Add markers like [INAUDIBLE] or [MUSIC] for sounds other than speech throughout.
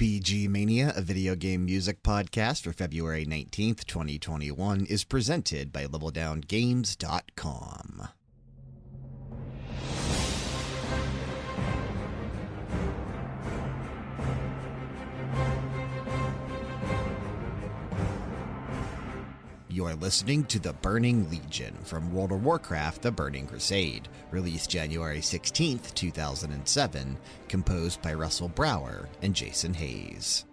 BG Mania, a video game music podcast for February 19th, 2021, is presented by LevelDownGames.com. You're listening to The Burning Legion from World of Warcraft The Burning Crusade, released January 16th, 2007, composed by Russell Brower and Jason Hayes.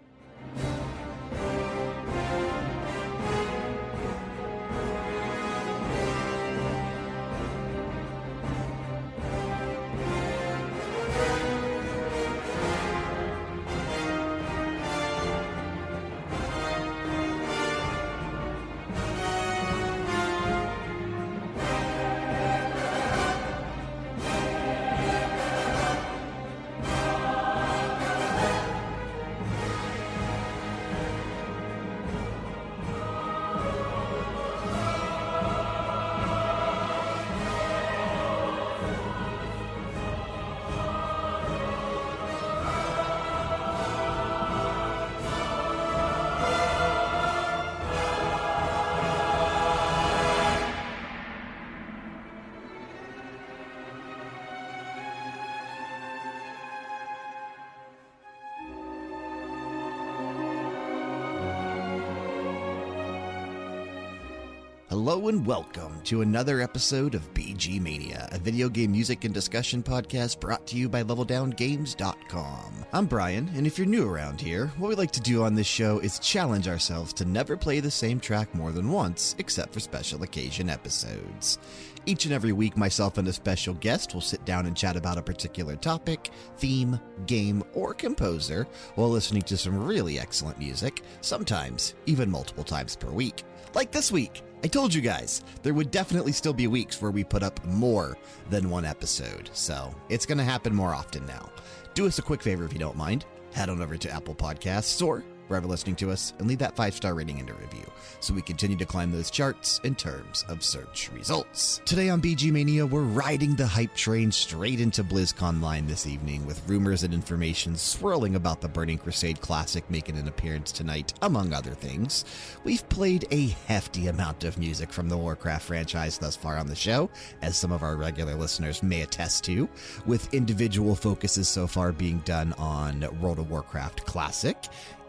Hello and welcome to another episode of BG Mania, a video game music and discussion podcast brought to you by LevelDownGames.com. I'm Brian, and if you're new around here, what we like to do on this show is challenge ourselves to never play the same track more than once, except for special occasion episodes. Each and every week, myself and a special guest will sit down and chat about a particular topic, theme, game, or composer while listening to some really excellent music, sometimes even multiple times per week. Like this week. I told you guys, there would definitely still be weeks where we put up more than one episode, so it's going to happen more often now. Do us a quick favor if you don't mind. Head on over to Apple Podcasts or wherever listening to us and leave that five star rating and a review so we continue to climb those charts in terms of search results. Today on BG Mania, we're riding the hype train straight into BlizzConline this evening with rumors and information swirling about the Burning Crusade Classic making an appearance tonight, among other things. We've played a hefty amount of music from the Warcraft franchise thus far on the show, as some of our regular listeners may attest to, with individual focuses so far being done on World of Warcraft Classic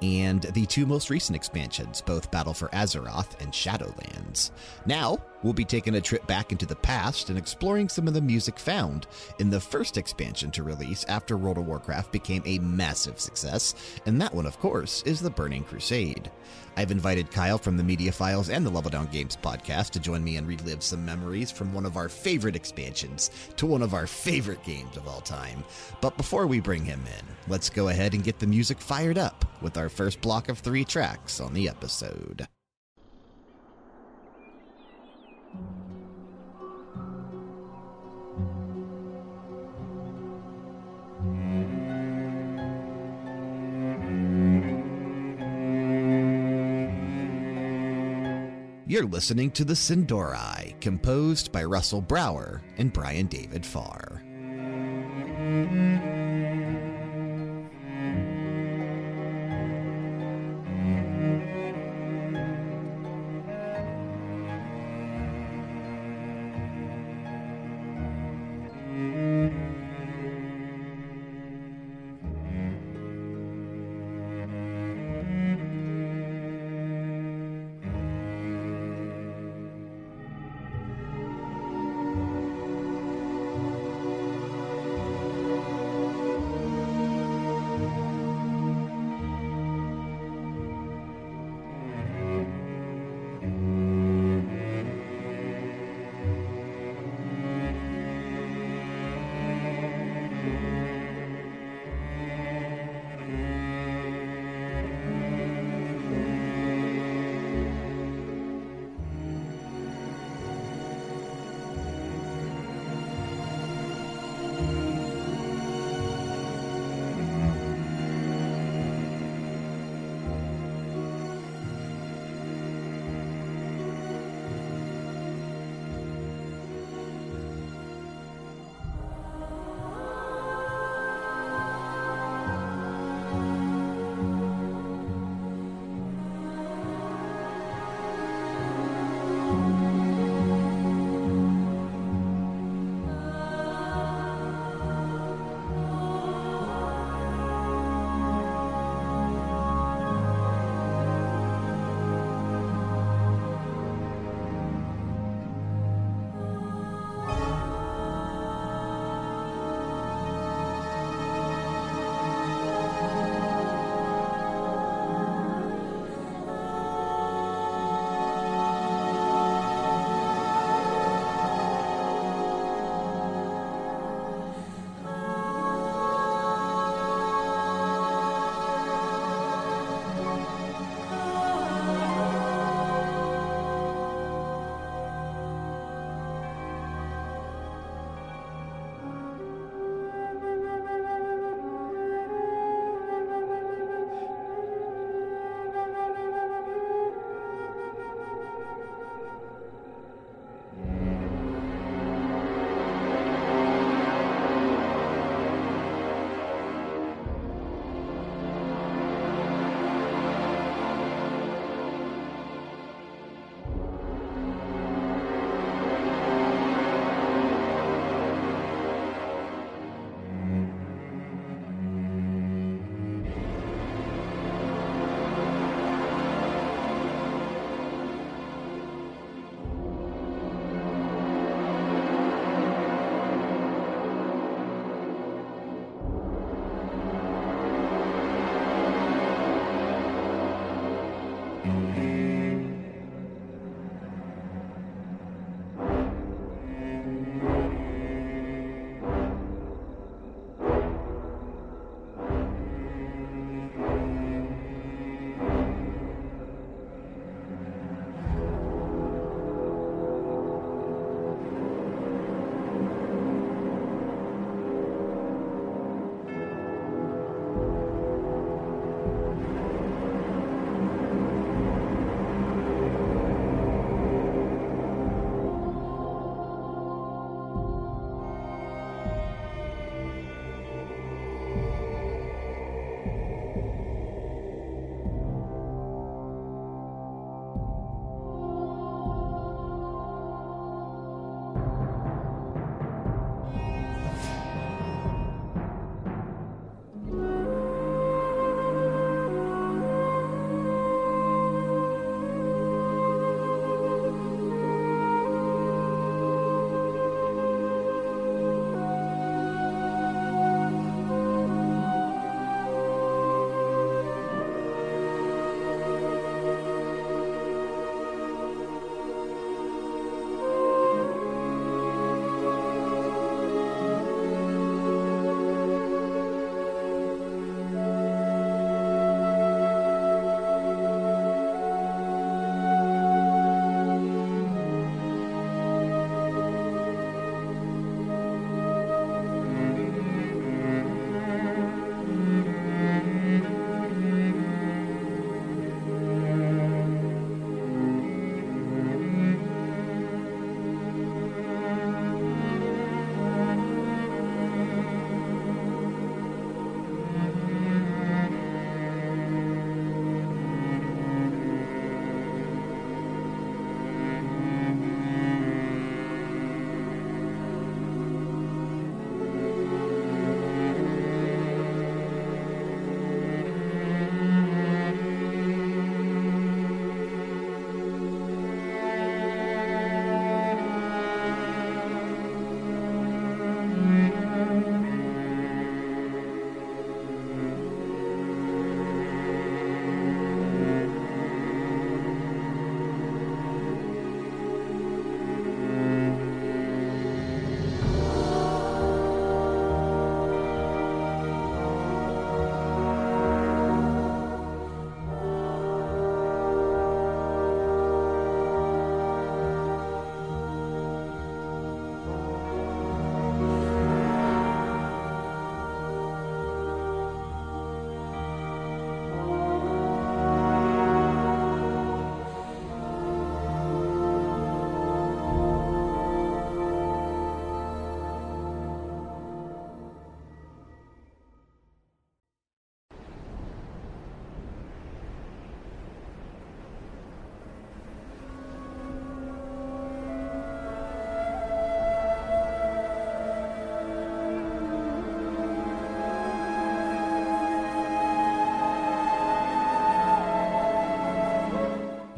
and the two most recent expansions, both Battle for Azeroth and Shadowlands. Now, we'll be taking a trip back into the past and exploring some of the music found in the first expansion to release after World of Warcraft became a massive success, and that one, of course, is The Burning Crusade. I've invited Kyle from the Media Files and the Level Down Games podcast to join me and relive some memories from one of our favorite expansions to one of our favorite games of all time. But before we bring him in, let's go ahead and get the music fired up with our first block of three tracks on the episode. You're listening to The Sin'dorei, composed by Russell Brower and Brian David Farr.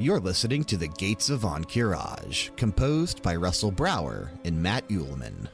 You're listening to The Gates of Encourage, composed by Russell Brower and Matt Uelmen.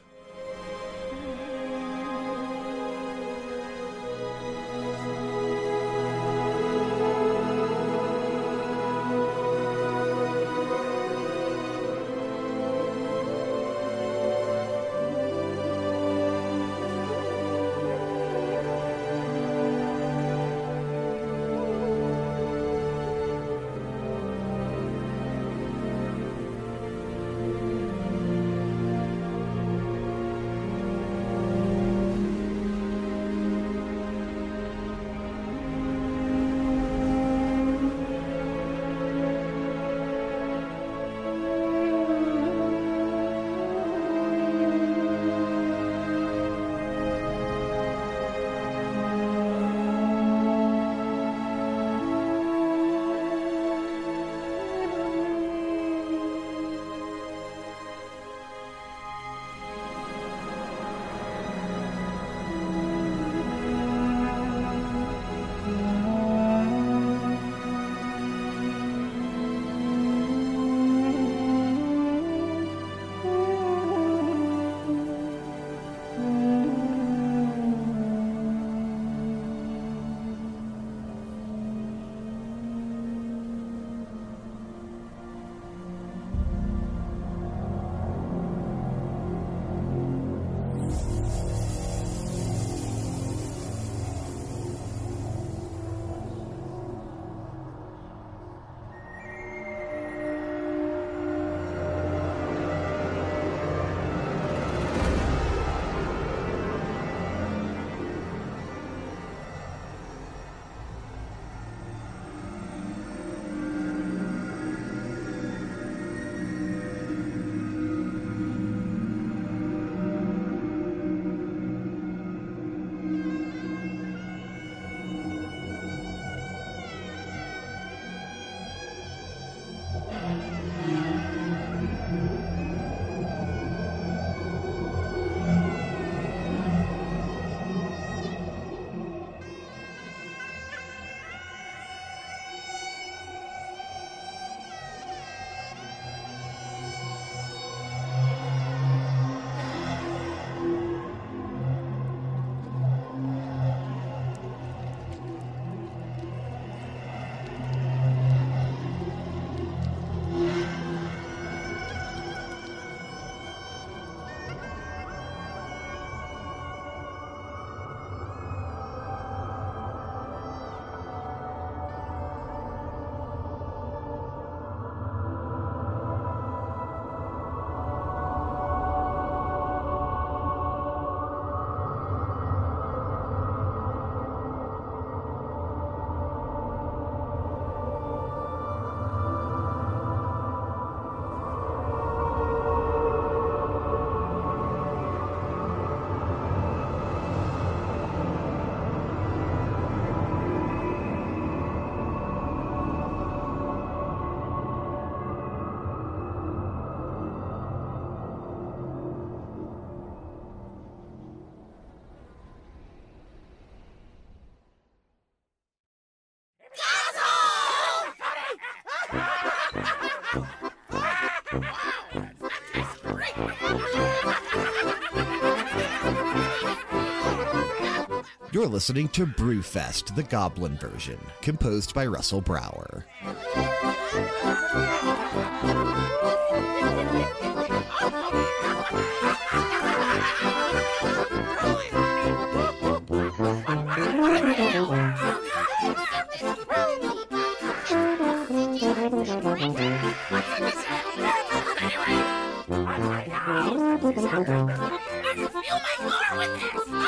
You're listening to Brewfest, the Goblin version, composed by Russell Brower. Fill my car with this!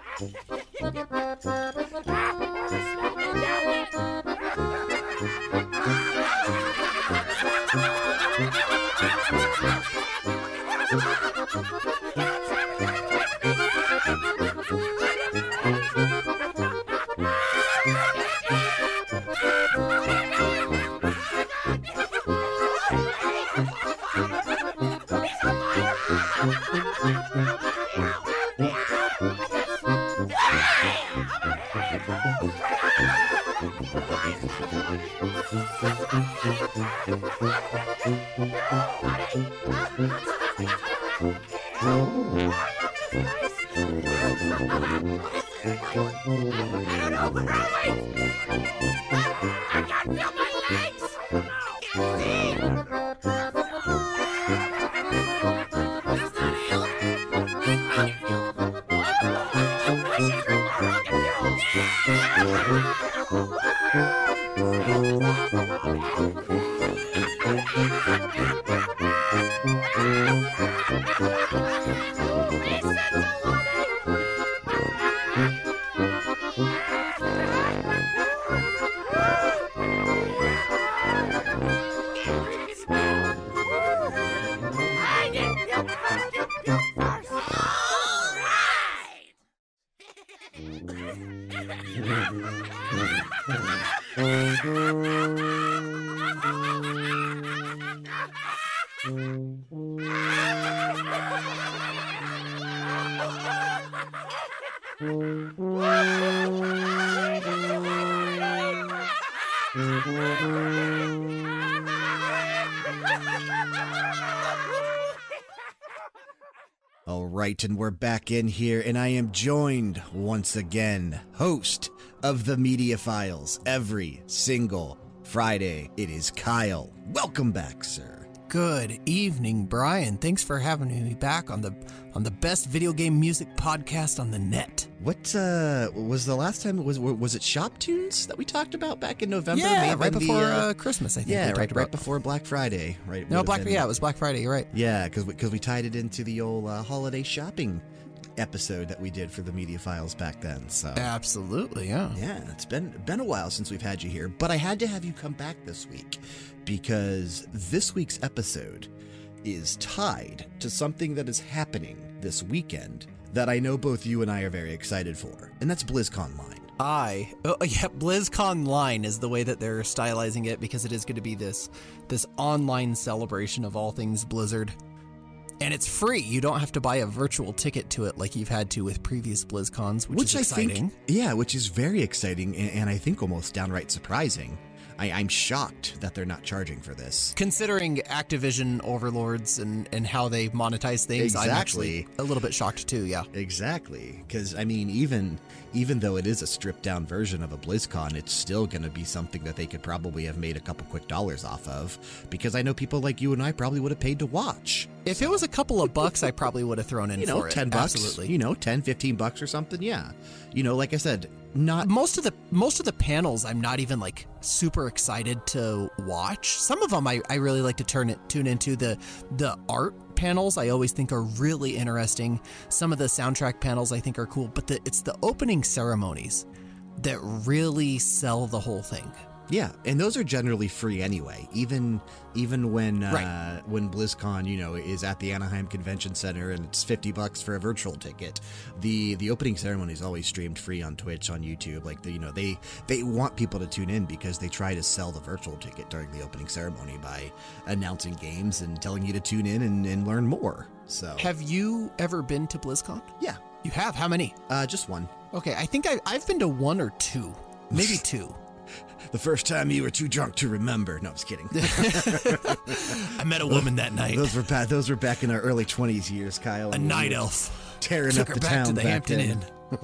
Ha right, and we're back in here, and I am joined once again, host of the Media Files every single Friday. It is Kyle. Welcome back, sir. Good evening, Brian. Thanks for having me back on the on the best video game music podcast on the net. What uh, was the last time? Was was it Shop Tunes that we talked about back in November? yeah, right before uh, uh, Christmas. I think. yeah, we right, right before Black Friday, right? No, Black. been- Yeah, it was Black Friday. You're right. Yeah, because because we, tied it into the old uh, holiday shopping episode that we did for the Media Files back then. So Absolutely. Yeah. yeah, it's been been a while since we've had you here, but I had to have you come back this week because this week's episode is tied to something that is happening this weekend that I know both you and I are very excited for, and that's BlizzCon Line. I oh, [LAUGHS] yeah, BlizzConline is the way that they're stylizing it because it is going to be this this online celebration of all things Blizzard. And it's free. You don't have to buy a virtual ticket to it like you've had to with previous BlizzCons, which, is I exciting. think, yeah, which is very exciting, and, and I think almost downright surprising. I, I'm shocked that they're not charging for this. Considering Activision overlords and, and how they monetize things, I'm actually a little bit shocked too. Yeah. Exactly, because I mean, even even though it is a stripped down version of a BlizzCon, it's still going to be something that they could probably have made a couple quick dollars off of. Because I know people like you and I probably would have paid to watch. If it was a couple of bucks, I probably would have thrown in You know, for it. ten bucks. Absolutely. You know, 10, 15 bucks or something. Yeah. You know, like I said, not most of the most of the panels I'm not even like super excited to watch. Some of them I, I really like to turn it tune into the the art panels I always think are really interesting. Some of the soundtrack panels I think are cool, but the, it's the opening ceremonies that really sell the whole thing. Yeah, and those are generally free anyway. Even even when uh, Right. when BlizzCon, you know, is at the Anaheim Convention Center and it's fifty bucks for a virtual ticket. The the opening ceremony is always streamed free on Twitch on YouTube. Like the, you know they they want people to tune in because they try to sell the virtual ticket during the opening ceremony by announcing games and telling you to tune in and, and learn more. So Have you ever been to BlizzCon? yeah, You have. How many? uh, just one. Okay, I think I, I've been to one or two, maybe two. The first time you were too drunk to remember. No, I'm just kidding. [LAUGHS] I met a woman that night, those were back. Those were back in our early twenties years, Kyle. a we night elf. tearing Took up her the back town to the back Hampton then. Inn. [LAUGHS]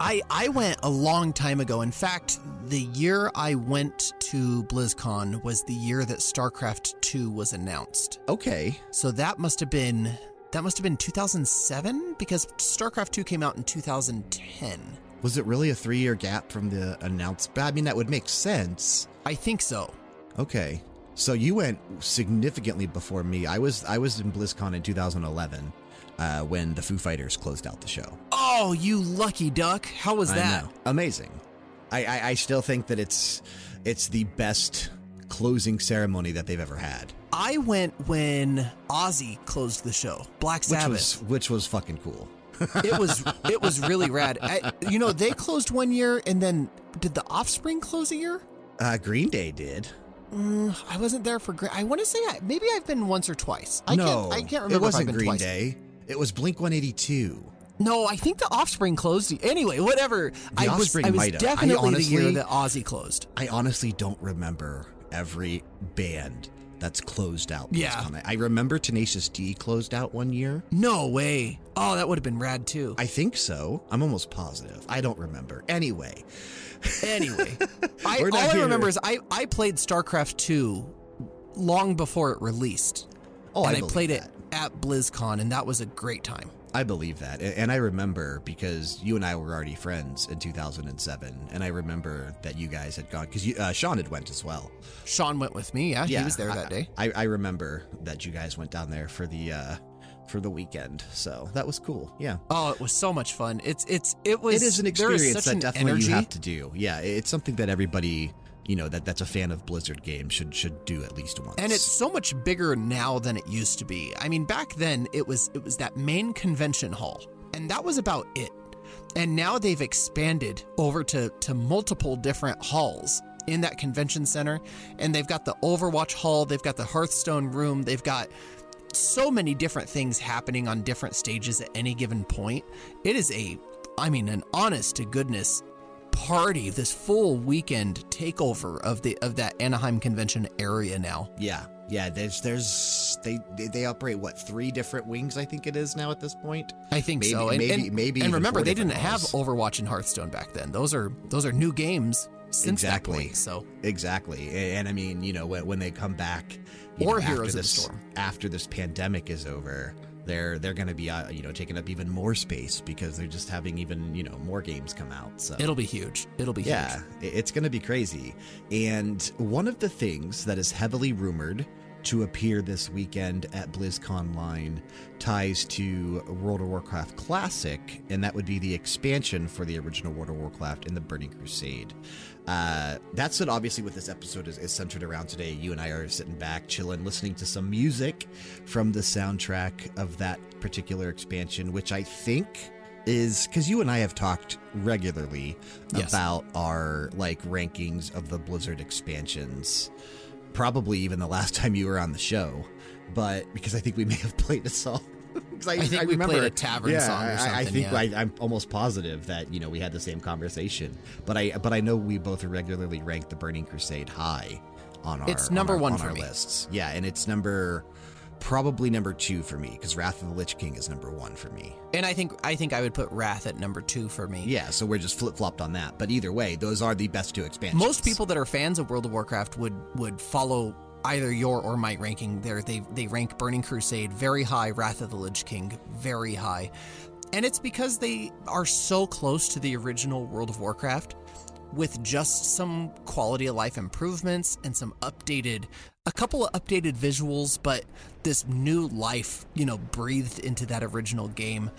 I I went a long time ago. In fact, the year I went to BlizzCon was the year that StarCraft 2 was announced. Okay. So that must have been that must have been 2007 because StarCraft 2 came out in 2010. Was it really a three year gap from the announcement? I mean, that would make sense. I think so. Okay. So you went significantly before me. I was I was in BlizzCon in 2011 uh, when the Foo Fighters closed out the show. Oh, you lucky duck. How was I that? know. Amazing. I, I, I still think that it's it's the best closing ceremony that they've ever had. I went when Ozzy closed the show. Black Which Sabbath. was which was fucking cool. It was it was really rad. I, you know, they closed one year, and then did the Offspring close a year? Uh, Green Day did. Mm, I wasn't there for. Gra- I want to say I, maybe I've been once or twice. I no, can't. I can't remember. It wasn't if I've been Green twice. Day. It was Blink 182. No, I think the Offspring closed. Anyway, whatever. The I was, I was might have. I definitely the year that Ozzy closed. I honestly don't remember every band that's closed out. Yeah. I remember Tenacious D closed out one year. No way. Oh, that would have been rad too. I think so. I'm almost positive. I don't remember. Anyway, Anyway, [LAUGHS] I, all I here. remember is I, I played StarCraft 2 long before it released. oh, and I, I, played that. it at BlizzCon, and that was a great time. I believe that. And I remember because you and I were already friends in 2007. And I remember that you guys had gone because uh, Sean had went as well. Sean went with me. Yeah, he was there I- that day. I, I remember that you guys went down there for the uh, for the weekend. So that was cool. Yeah. Oh, it was so much fun. It's it's it was. it is an is experience such that definitely energy. you have to do. Yeah, it's something that everybody you know that that's a fan of Blizzard games should should do at least once. and it's so much bigger now than it used to be. I mean, back then it was it was that main convention hall, and that was about it. And now they've expanded over to to multiple different halls in that convention center, and they've got the Overwatch hall, they've got the Hearthstone room, they've got so many different things happening on different stages at any given point. It is a, I mean, an honest to goodness party. This full weekend takeover of the of that Anaheim convention area now. yeah, yeah. There's there's they they, operate what three different wings? I think it is now at this point. I think Maybe- so. And, maybe- and, maybe and remember, they didn't have. Overwatch and Hearthstone back then. Those are those are new games since Exactly. that point. So Exactly, and, I mean, you know, when, when they come back, Or know, Heroes of the Storm. after this pandemic is over, they're they're going to be uh, you know taking up even more space because they're just having even you know more games come out. So it'll be huge. It'll be yeah, huge. it's going to be crazy. And one of the things that is heavily rumored to appear this weekend at BlizzConline ties to World of Warcraft Classic, and that would be the expansion for the original World of Warcraft in the Burning Crusade. Uh, that's what obviously what this episode is, is centered around today. You and I are sitting back, chilling, listening to some music from the soundtrack of that particular expansion, which I think is because you and I have talked regularly Yes. about our like rankings of the Blizzard expansions. Probably even the last [LAUGHS] time you were on the show, but because I think we [LAUGHS] may have played a song. [LAUGHS] 'Cause I think we played a tavern yeah, song or I, I think yeah. I, I'm almost positive that you know we had the same conversation, but I but I know we both regularly rank the Burning Crusade high on our It's on number our- one on for our me. lists. Yeah, and it's number probably number two for me because Wrath of the Lich King is number one for me. And I think I think I would put Wrath at number two for me. Yeah, so we're just flip flopped on that. But either way, those are the best two expansions. Most people that are fans of World of Warcraft would would follow either your or my ranking there. They they rank Burning Crusade very high, Wrath of the Lich King very high. And it's because they are so close to the original World of Warcraft with just some quality of life improvements and some updated a couple of updated visuals, but this new life, you know, breathed into that original game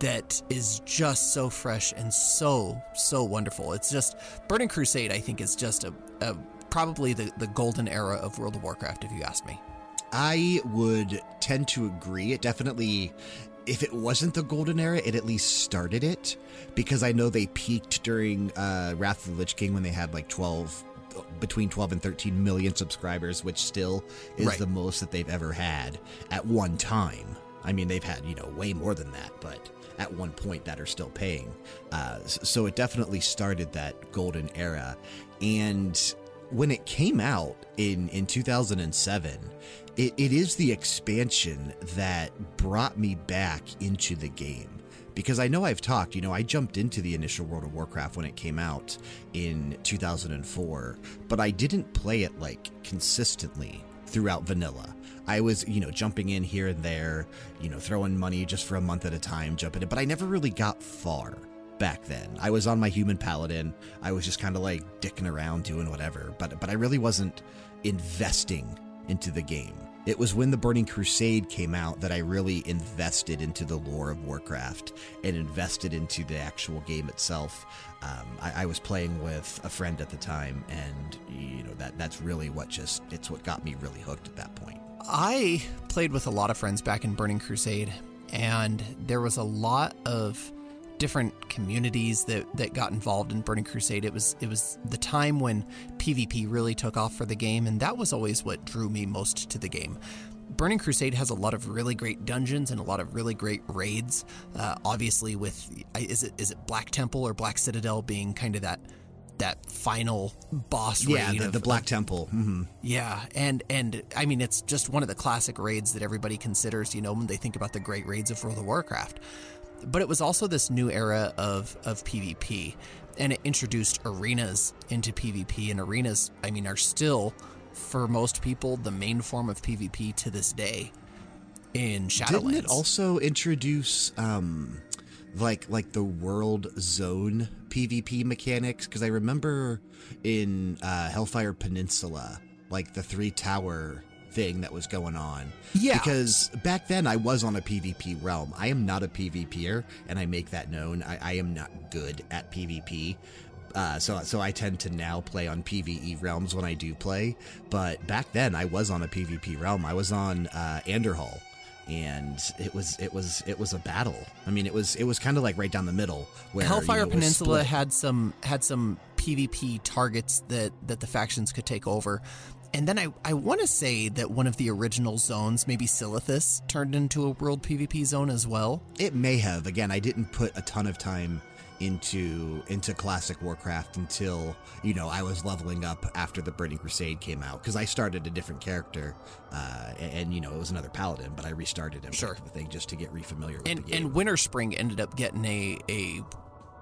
that is just so fresh and so so wonderful. It's just Burning Crusade. I think is just a, a probably the the golden era of World of Warcraft, if you ask me. I would tend to agree. It definitely, if it wasn't the golden era, it at least started it because I know they peaked during uh, Wrath of the Lich King when they had like 12, between 12 and 13 million subscribers, which still is Right. the most that they've ever had at one time. I mean, they've had, you know, way more than that, but at one point that are still paying. Uh, so it definitely started that golden era. And when it came out in, in 2007, it, it is the expansion that brought me back into the game. Because I know I've talked, you know, I jumped into the initial World of Warcraft when it came out in 2004, but I didn't play it like consistently throughout vanilla. I was, you know, jumping in here and there, you know, throwing money just for a month at a time, jumping in, but I never really got far back then. I was on my human paladin. I was just kind of like dicking around doing whatever, but but I really wasn't investing into the game. It was when the Burning Crusade came out that I really invested into the lore of Warcraft and invested into the actual game itself. Um, I, I was playing with a friend at the time, and you know that that's really what just it's what got me really hooked at that point. I played with a lot of friends back in Burning Crusade, and there was a lot of different communities that, that got involved in Burning Crusade. It was it was the time when PvP really took off for the game, and that was always what drew me most to the game. Burning Crusade has a lot of really great dungeons and a lot of really great raids. Uh, obviously, with is it is it Black Temple or Black Citadel being kind of that that final boss yeah, raid the, of- the Black Temple. hmm yeah, and and I mean it's just one of the classic raids that everybody considers, you know, when they think about the great raids of World of Warcraft. But it was also this new era of of PvP, and it introduced arenas into PvP, and arenas, I mean, are still for most people the main form of PvP to this day in Shadowlands. Didn't it also introduce um like like the world zone PvP mechanics? Because I remember in uh, Hellfire Peninsula, like the three tower thing that was going on. Yeah. Because back then I was on a PvP realm. I am not a PvPer, and I make that known. I, I am not good at PvP. Uh, so, so I tend to now play on PVE realms when I do play. But back then, I was on a PvP realm. I was on uh, Anderhall, and it was it was it was a battle. I mean, it was it was kind of like right down the middle. Where Hellfire you know, Peninsula had some had some PvP targets that that the factions could take over. And then I, I want to say that one of the original zones, maybe Silithus, turned into a world PvP zone as well. It may have. Again, I didn't put a ton of time into into classic Warcraft until you know I was leveling up after the Burning Crusade came out because I started a different character, uh, and, and, you know it was another paladin, but I restarted him Sure. the thing just to get refamiliar with And the game. and Winter Spring ended up getting a a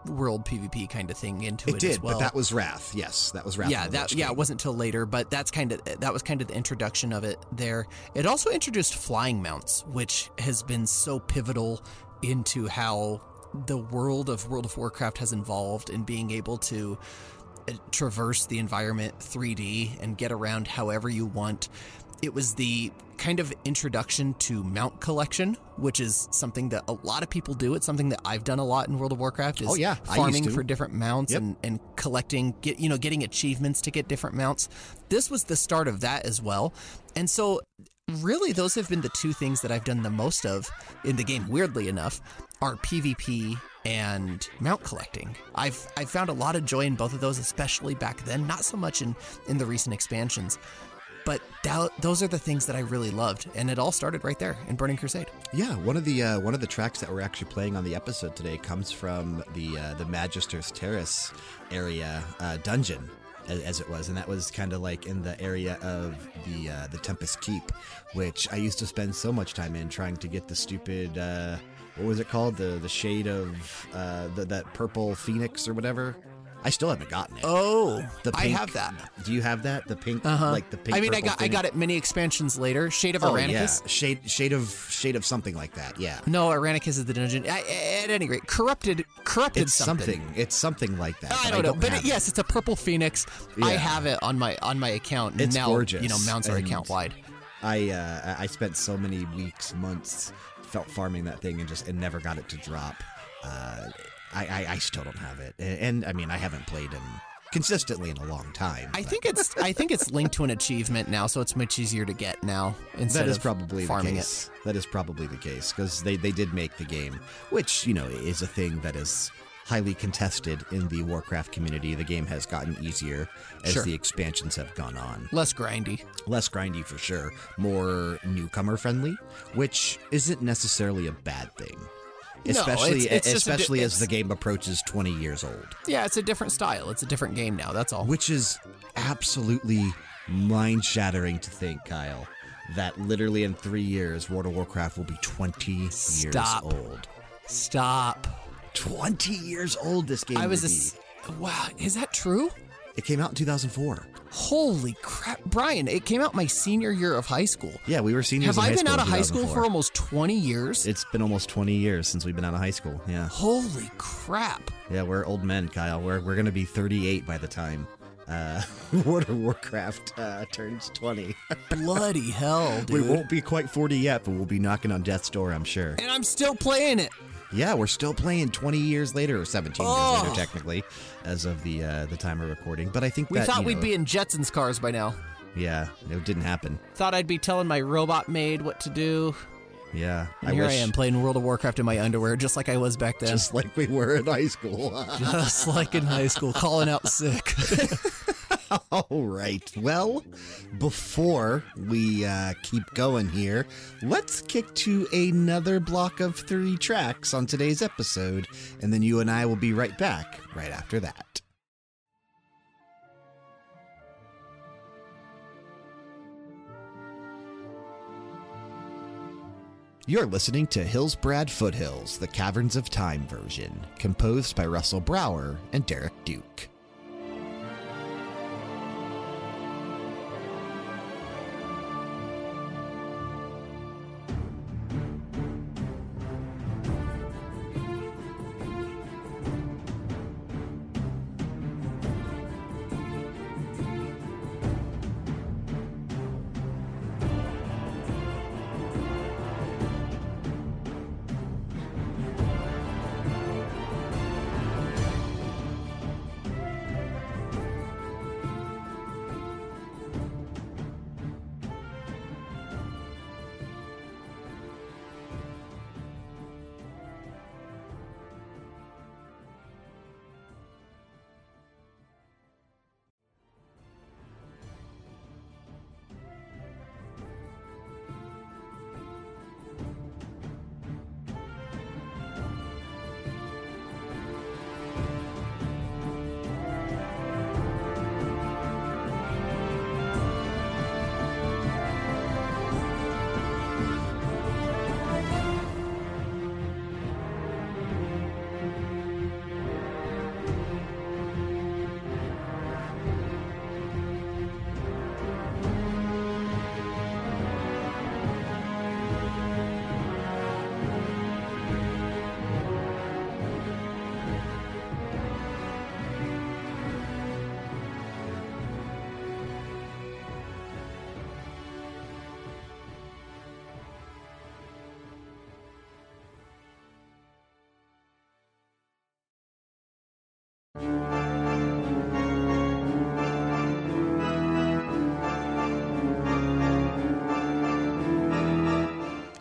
world PvP kind of thing into it, it did, well. but that was Wrath. Yes, that was Wrath. yeah, that yeah, it wasn't till later, but that's kind of that was kind of the introduction of it there. It also introduced flying mounts, which has been so pivotal into how the world of World of Warcraft has evolved in being able to uh, traverse the environment 3D and get around however you want. It was the kind of introduction to mount collection, which is something that a lot of people do. It's something that I've done a lot in World of Warcraft. Is Oh, yeah, farming for different mounts Yep. and, and collecting, get you know, getting achievements to get different mounts. This was the start of that as well, and so really those have been the two things that I've done the most of in the game. Weirdly enough, are PvP and mount collecting. I've I've found a lot of joy in both of those, especially back then. Not so much in in the recent expansions. But that, those are the things that I really loved, and it all started right there in Burning Crusade. Yeah, one of the uh, one of the tracks that we're actually playing on the episode today comes from the uh, the Magister's Terrace area uh, dungeon, as, as it was, and that was kind of like in the area of the uh, the Tempest Keep, which I used to spend so much time in trying to get the stupid. Uh, what was it called? The the shade of uh, the, that purple phoenix or whatever. I still haven't gotten it. Oh, the I have that. Do you have that? The pink, Uh-huh. like the pink. I mean, I got I got it many expansions later. Shade of Oh yeah, Aranicus. shade shade of shade of something like that. Yeah. No, Aranicus is the dungeon. I, at any rate, corrupted corrupted It's something. something. It's something like that. I but don't know, but it, yes, it's a purple phoenix. I have it on my on my account. It's now, gorgeous, You know, mounts are account wide. I uh, I spent so many weeks, months, felt farming that thing and just and never got it to drop. Uh, I, I I still don't have it, and, and I mean I haven't played in consistently in a long time. I but think it's I think it's linked to an achievement now, so it's much easier to get now instead that is of probably the farming case. That is probably the case because they they did make the game, which you know is a thing that is highly contested in the Warcraft community. The game has gotten easier as Sure. the expansions have gone on. Less grindy. less grindy for sure, more newcomer friendly, which isn't necessarily a bad thing. No, Especially, it's- it's just a di- especially as the game approaches 20 years old, Yeah, it's a different style. It's a different game now. That's all. which is absolutely mind shattering to think, Kyle, that literally in three years, World of Warcraft will be 20 Stop. years old. Stop. 20 years old, this game I was a will s- be. wow. Is that true? It came out in 2004. Holy crap, Brian! It came out my senior year of high school. Yeah, we were seniors Have I been out of high school for almost twenty years? It's been almost 20 years since we've been out of high school. Yeah. Holy crap! Yeah, we're old men, Kyle. We're we're gonna be 38 by the time uh, [LAUGHS] World of Warcraft uh, turns 20. [LAUGHS] Bloody hell, we won't be quite 40 yet, but we'll be knocking on death's door, I'm sure. And I'm still playing it. Yeah, we're still playing 20 years later, or 17 years Oh. later, technically, as of the uh, the time of recording. But I think We that, thought you we'd be in Jetsons cars by now. Yeah, it didn't happen. Thought I'd be telling my robot maid what to do. Yeah, And here I am playing World of Warcraft in my underwear, just like I was back then. just like we were in high school. [LAUGHS] just like in high school, calling out sick. [LAUGHS] [LAUGHS] All right. Well, before we uh, keep going here, let's kick to another block of three tracks on today's episode, and then you and I will be right back right after that. You're listening to Hillsbrad Foothills, the Caverns of Time version, composed by Russell Brower and Derek Duke.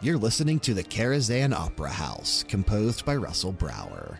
You're listening to the Karazhan Opera House, composed by Russell Brower.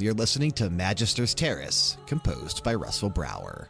You're listening to Magister's Terrace, composed by Russell Brower.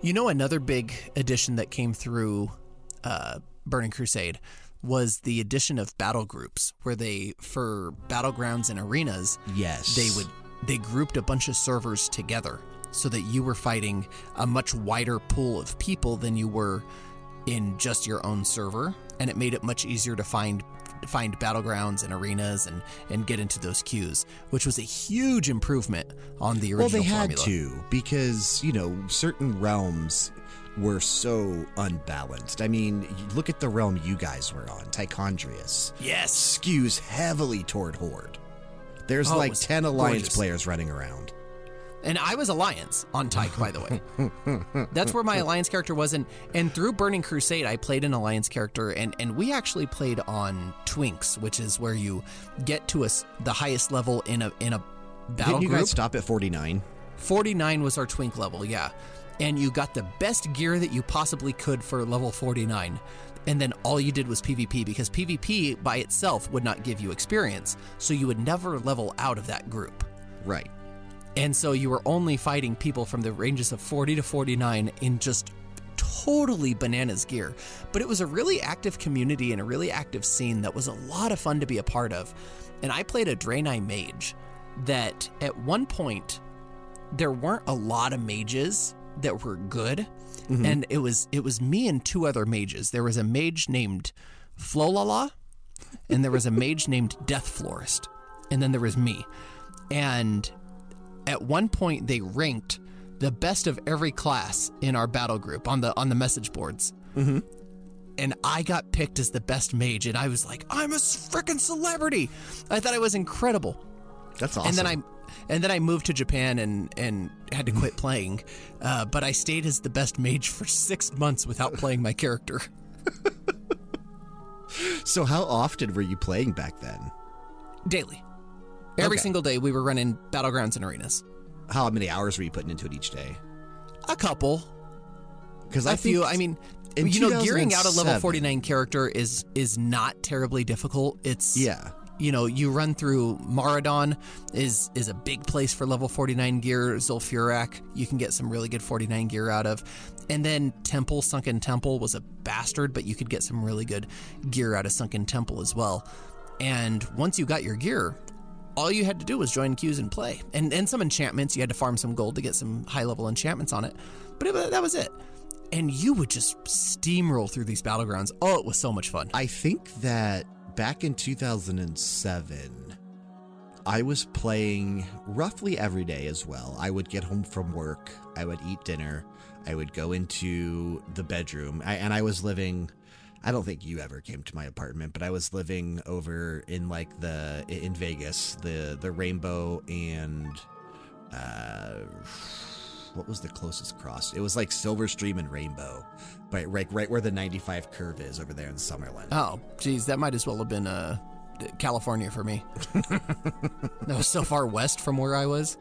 You know, another big addition that came through uh, Burning Crusade was the addition of battle groups, where they for battlegrounds and arenas, Yes. they would they grouped a bunch of servers together so that you were fighting a much wider pool of people than you were in just your own server and it made it much easier to find find battlegrounds and arenas and and get into those queues which was a huge improvement on the original Well, they had formula. to because you know certain realms were so unbalanced. I mean, look at the realm you guys were on, Tichondrius. yes Skews heavily toward Horde. There's Oh, like ten alliance gorgeous. players running around. And I was Alliance on Tyke, by the way. [LAUGHS] That's where my Alliance character was. And, and through Burning Crusade, I played an Alliance character, and, and we actually played on Twinks, which is where you get to a the highest level in a in a battle Didn't you group. guys stop at 49? 49 was our Twink level, yeah. And you got the best gear that you possibly could for level 49. And then all you did was PvP because PvP by itself would not give you experience. So you would never level out of that group. Right. And so you were only fighting people from the ranges of 40 to 49 in just totally bananas gear. But it was a really active community and a really active scene that was a lot of fun to be a part of. And I played a Draenei mage that at one point there weren't a lot of mages that were good. Mm-hmm. And it was it was me and two other mages. There was a mage named Flolala and there was a mage [LAUGHS] named Death Florist. And then there was me. And at one point they ranked the best of every class in our battle group on the on the message boards. Mm-hmm. And I got picked as the best mage, and I was like, I'm a freaking celebrity. I thought I was incredible. That's awesome. And then I and then I moved to Japan and and had to quit playing. Uh, but I stayed as the best mage for six months without playing my character. [LAUGHS] So how often were you playing back then? Daily. Every Okay. single day we were running battlegrounds and arenas. How many hours were you putting into it each day? A couple. Because I I feel. I mean, you know, gearing out a level forty nine character is is not terribly difficult. It's Yeah. You know, you run through Maraudon is is a big place for level forty nine gear. Zul'Farrak, you can get some really good forty nine gear out of, and then Temple Sunken Temple was a bastard, but you could get some really good gear out of Sunken Temple as well. And once you got your gear, all you had to do was join queues and play. And and some enchantments, you had to farm some gold to get some high level enchantments on it. But it, that was it. And you would just steamroll through these battlegrounds. Oh, it was so much fun. I think that back in 2007, I was playing roughly every day as well. I would get home from work, I would eat dinner, I would go into the bedroom, I, and I was living. I don't think you ever came to my apartment, but I was living over in like the in Vegas, the the Rainbow and uh what was the closest cross? It was like Silver Stream and Rainbow, but right right where the 95 curve is over there in Summerlin. Oh, geez, that might as well have been uh, California for me. [LAUGHS] that was so far west from where I was.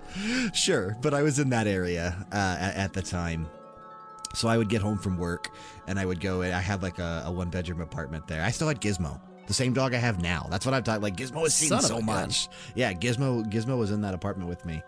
Sure, but I was in that area uh, at, at the time. So I would get home from work and I would go. I had like a, a one bedroom apartment there. I still had Gizmo, the same dog I have now. That's what I'm talking. Like Gizmo has seen Son so a gun. much. Yeah, Gizmo. Gizmo was in that apartment with me,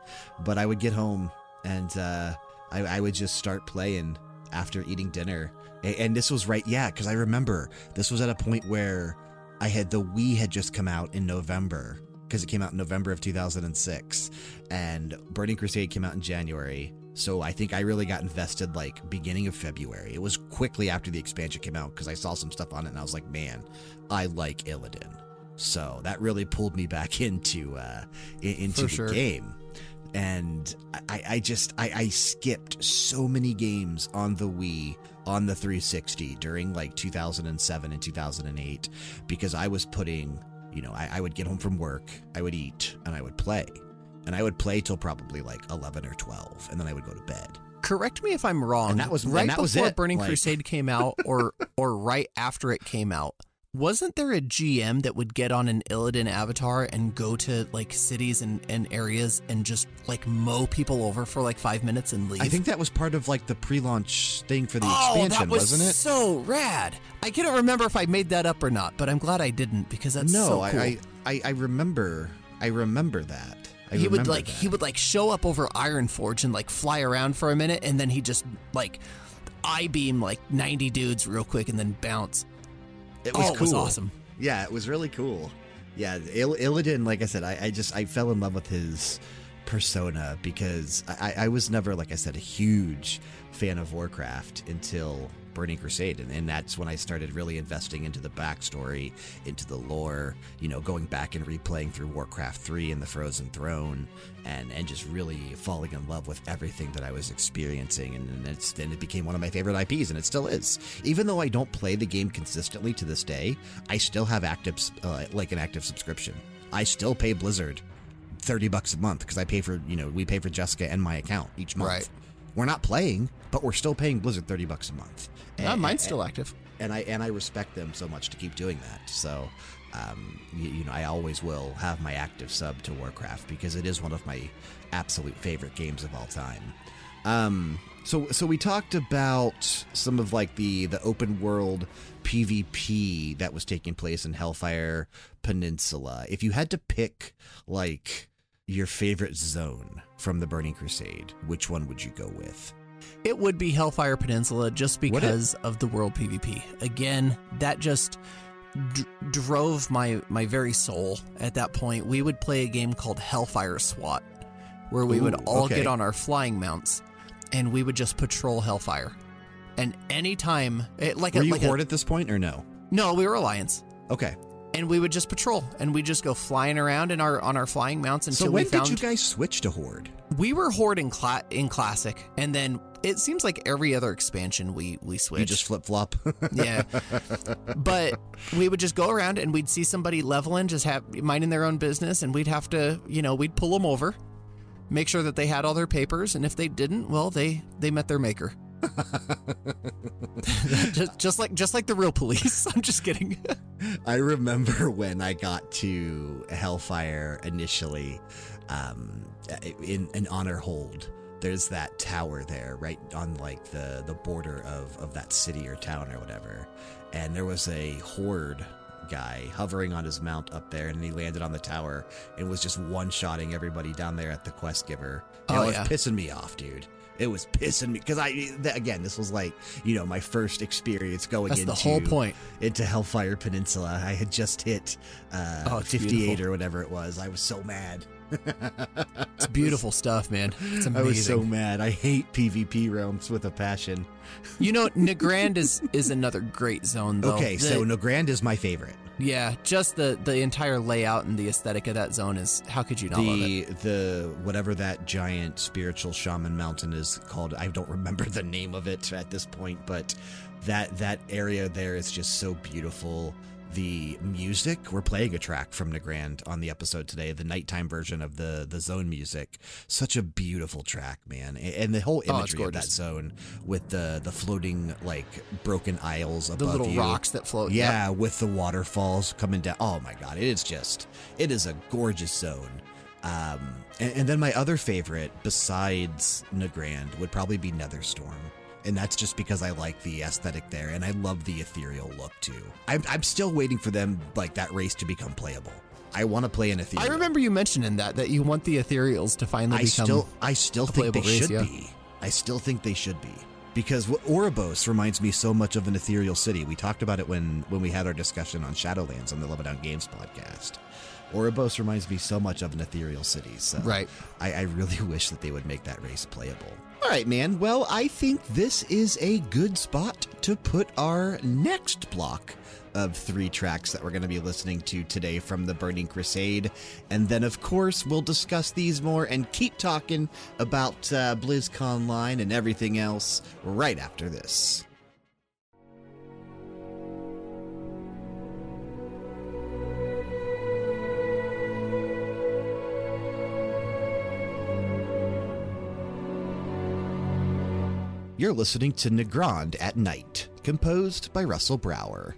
but I would get home and uh, I, I would just start playing after eating dinner. And this was right, yeah, because I remember this was at a point where I had the Wii had just come out in November because it came out in November of 2006, and Burning Crusade came out in January. So I think I really got invested like beginning of February. It was quickly after the expansion came out because I saw some stuff on it and I was like, man, I like Illidan. So that really pulled me back [LAUGHS] into uh, into For the sure. game. And I, I just I, I skipped so many games on the Wii on the 360 during like 2007 and 2008 because I was putting you know I, I would get home from work I would eat and I would play and I would play till probably like 11 or 12 and then I would go to bed Correct me if I'm wrong. And that was- right that was before it, Burning like- Crusade came out, [LAUGHS] or or right after it came out. Wasn't there a GM that would get on an Illidan avatar and go to like cities and, and areas and just like mow people over for like five minutes and leave? I think that was part of like the pre-launch thing for the oh, expansion that was wasn't it so rad. I can't remember if I made that up or not, but I'm glad I didn't because that's no so cool. I I I remember I remember that I he would like that. he would like show up over Ironforge and like fly around for a minute and then he just like I beam like 90 dudes real quick and then bounce. It oh, was oh, cool. it was awesome. Yeah, it was really cool. Yeah, Il- Illidan, like I said, I, I just I fell in love with his persona because I, I was never, like I said, a huge fan of Warcraft until Burning Crusade, and, and that's when I started really investing into the backstory, into the lore. You know, going back and replaying through Warcraft three and the Frozen Throne, and and just really falling in love with everything that I was experiencing, and, and it's then it became one of my favorite IPs, and it still is. Even though I don't play the game consistently to this day, I still have active uh, like an active subscription. I still pay Blizzard. 30 bucks a month because I pay for, you know, we pay for Jessica and my account each month. Right. We're not playing, but we're still paying Blizzard 30 bucks a month. And- mine's still active. and I and I respect them so much to keep doing that. So, um, you, you know, I always will have my active sub to Warcraft because it is one of my absolute favorite games of all time. Um, so so we talked about some of like the the open world PvP that was taking place in Hellfire Peninsula. If you had to pick like your favorite zone from the Burning Crusade, which one would you go with? It would be Hellfire Peninsula just because of the world PvP. Again, that just d- drove my my very soul at that point. We would play a game called Hellfire SWAT, where we would all okay. get on our flying mounts and we would just patrol Hellfire. And anytime, it, like Were a, you like Horde a, at this point or no? no, we were Alliance, Okay. And we would just patrol, and we just go flying around in our on our flying mounts until. So when we found did you guys switch to Horde? we were Horde in, cla- in Classic, and then it seems like every other expansion we we switched. You just flip flop. [LAUGHS] yeah, but we would just go around and we'd see somebody leveling, just have minding their own business, and we'd have to, you know, we'd pull them over, make sure that they had all their papers, and if they didn't, well, they they met their maker. [LAUGHS] just, just like just like the real police. [LAUGHS] I'm just kidding. I remember when I got to Hellfire initially, um, in an honor hold. There's that tower there, right on like the the border of of that city or town or whatever, and there was a horde guy hovering on his mount up there, and he landed on the tower and was just one shotting everybody down there at the quest giver. And Oh, it was yeah. pissing me off, dude. It was pissing me because I again this was like you know my first experience going That's into the whole point. into Hellfire Peninsula. I had just hit uh, Oh, 58 beautiful. or whatever it was. I was so mad. It's beautiful stuff, man. It's [LAUGHS] I was so mad. I hate PvP realms with a passion. you know, [LAUGHS] Nagrand is is another great zone though. okay, The- so Nagrand is my favorite. Yeah, just the the entire layout and the aesthetic of that zone is how could you not love it? The the whatever that giant spiritual shaman mountain is called. I don't [LAUGHS] remember the name of it at this point, but that that area there is just so beautiful. The music we're playing a track from Nagrand on the episode today, the nighttime version of the the zone music. Such a beautiful track, man, and the whole Oh, imagery of that zone with the the floating like broken isles The above little you. rocks that float. Yeah, with the waterfalls coming down. Oh my god, it is just it is a gorgeous zone. Um, and, and then my other favorite, besides Nagrand, would probably be Netherstorm. And that's just because I like the aesthetic there, and I love the ethereal look too. I'm, I'm still waiting for them, like that race, to become playable. I want to play an ethereal. I remember you mentioning that that you want the ethereals to finally I become. still, I still think they race, should yeah. be. I still think they should be because what Oribos reminds me so much of an ethereal city. We talked about it when when we had our discussion on Shadowlands on the Down Games podcast. Oribos reminds me so much of an ethereal city. So Right. I, I really [LAUGHS] wish that they would make that race playable. All right, man. Well, I think this is a good spot to put our next block of three tracks that we're going to be listening to today from the Burning Crusade. And then, of course, we'll discuss these more and keep talking about uh, BlizzConline and everything else right after this. You're listening to Nagrand at Night, composed by Russell Brower.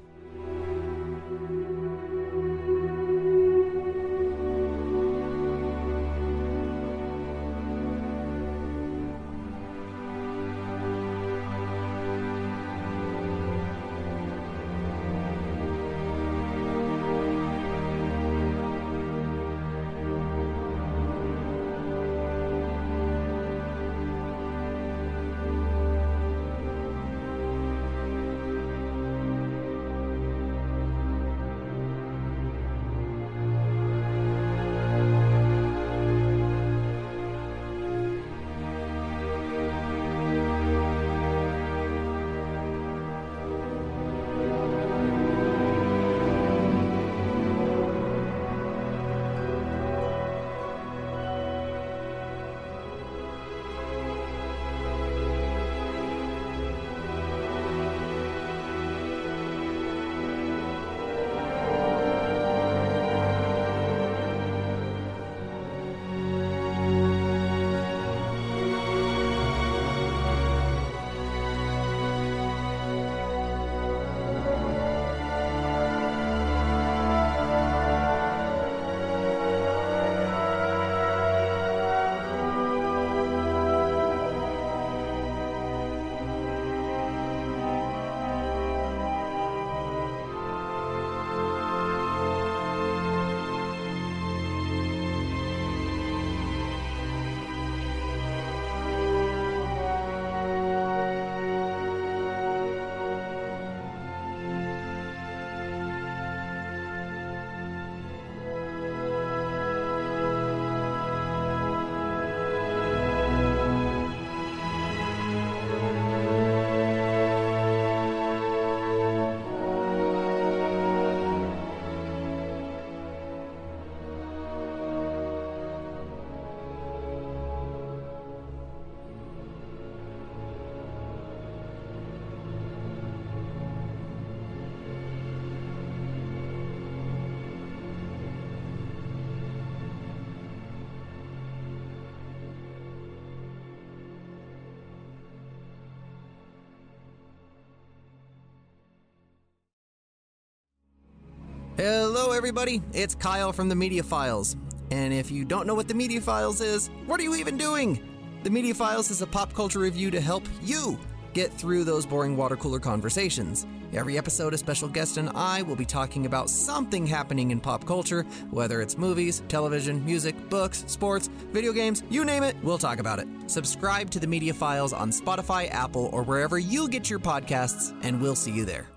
Hello, everybody. It's Kyle from the Media Files. And if you don't know what the Media Files is, what are you even doing? The Media Files is a pop culture review to help you get through those boring water cooler conversations. Every episode, a special guest and I will be talking about something happening in pop culture, whether it's movies, television, music, books, sports, video games, you name it, we'll talk about it. Subscribe to the Media Files on Spotify, Apple, or wherever you get your podcasts, and we'll see you there.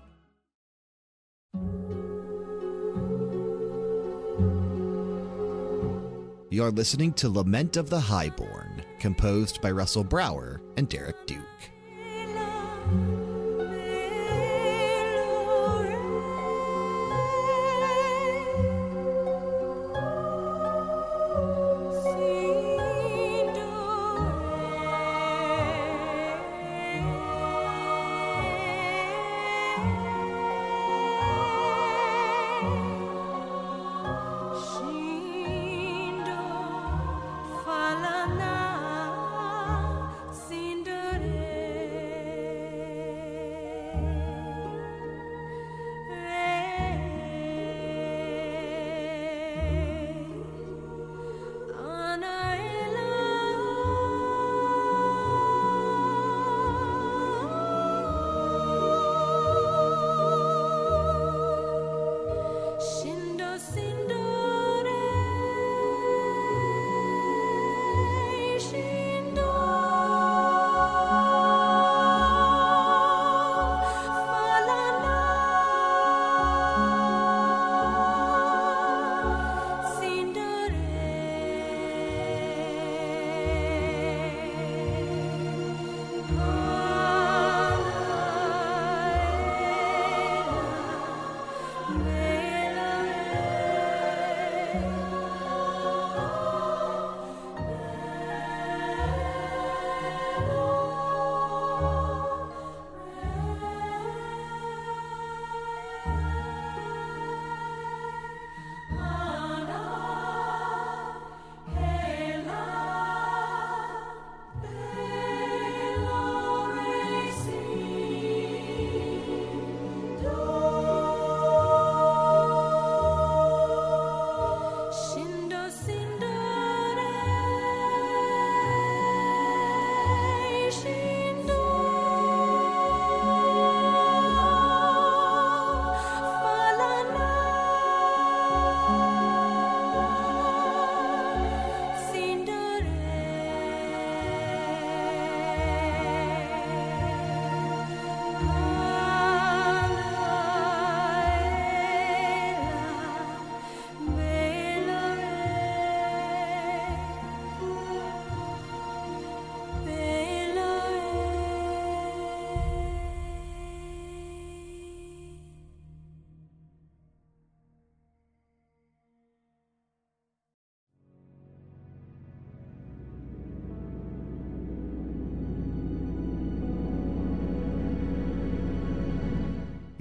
You're listening to Lament of the Highborn, composed by Russell Brower and Derek Duke.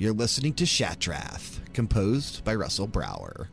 You're listening to Shattrath, composed by Russell Brower.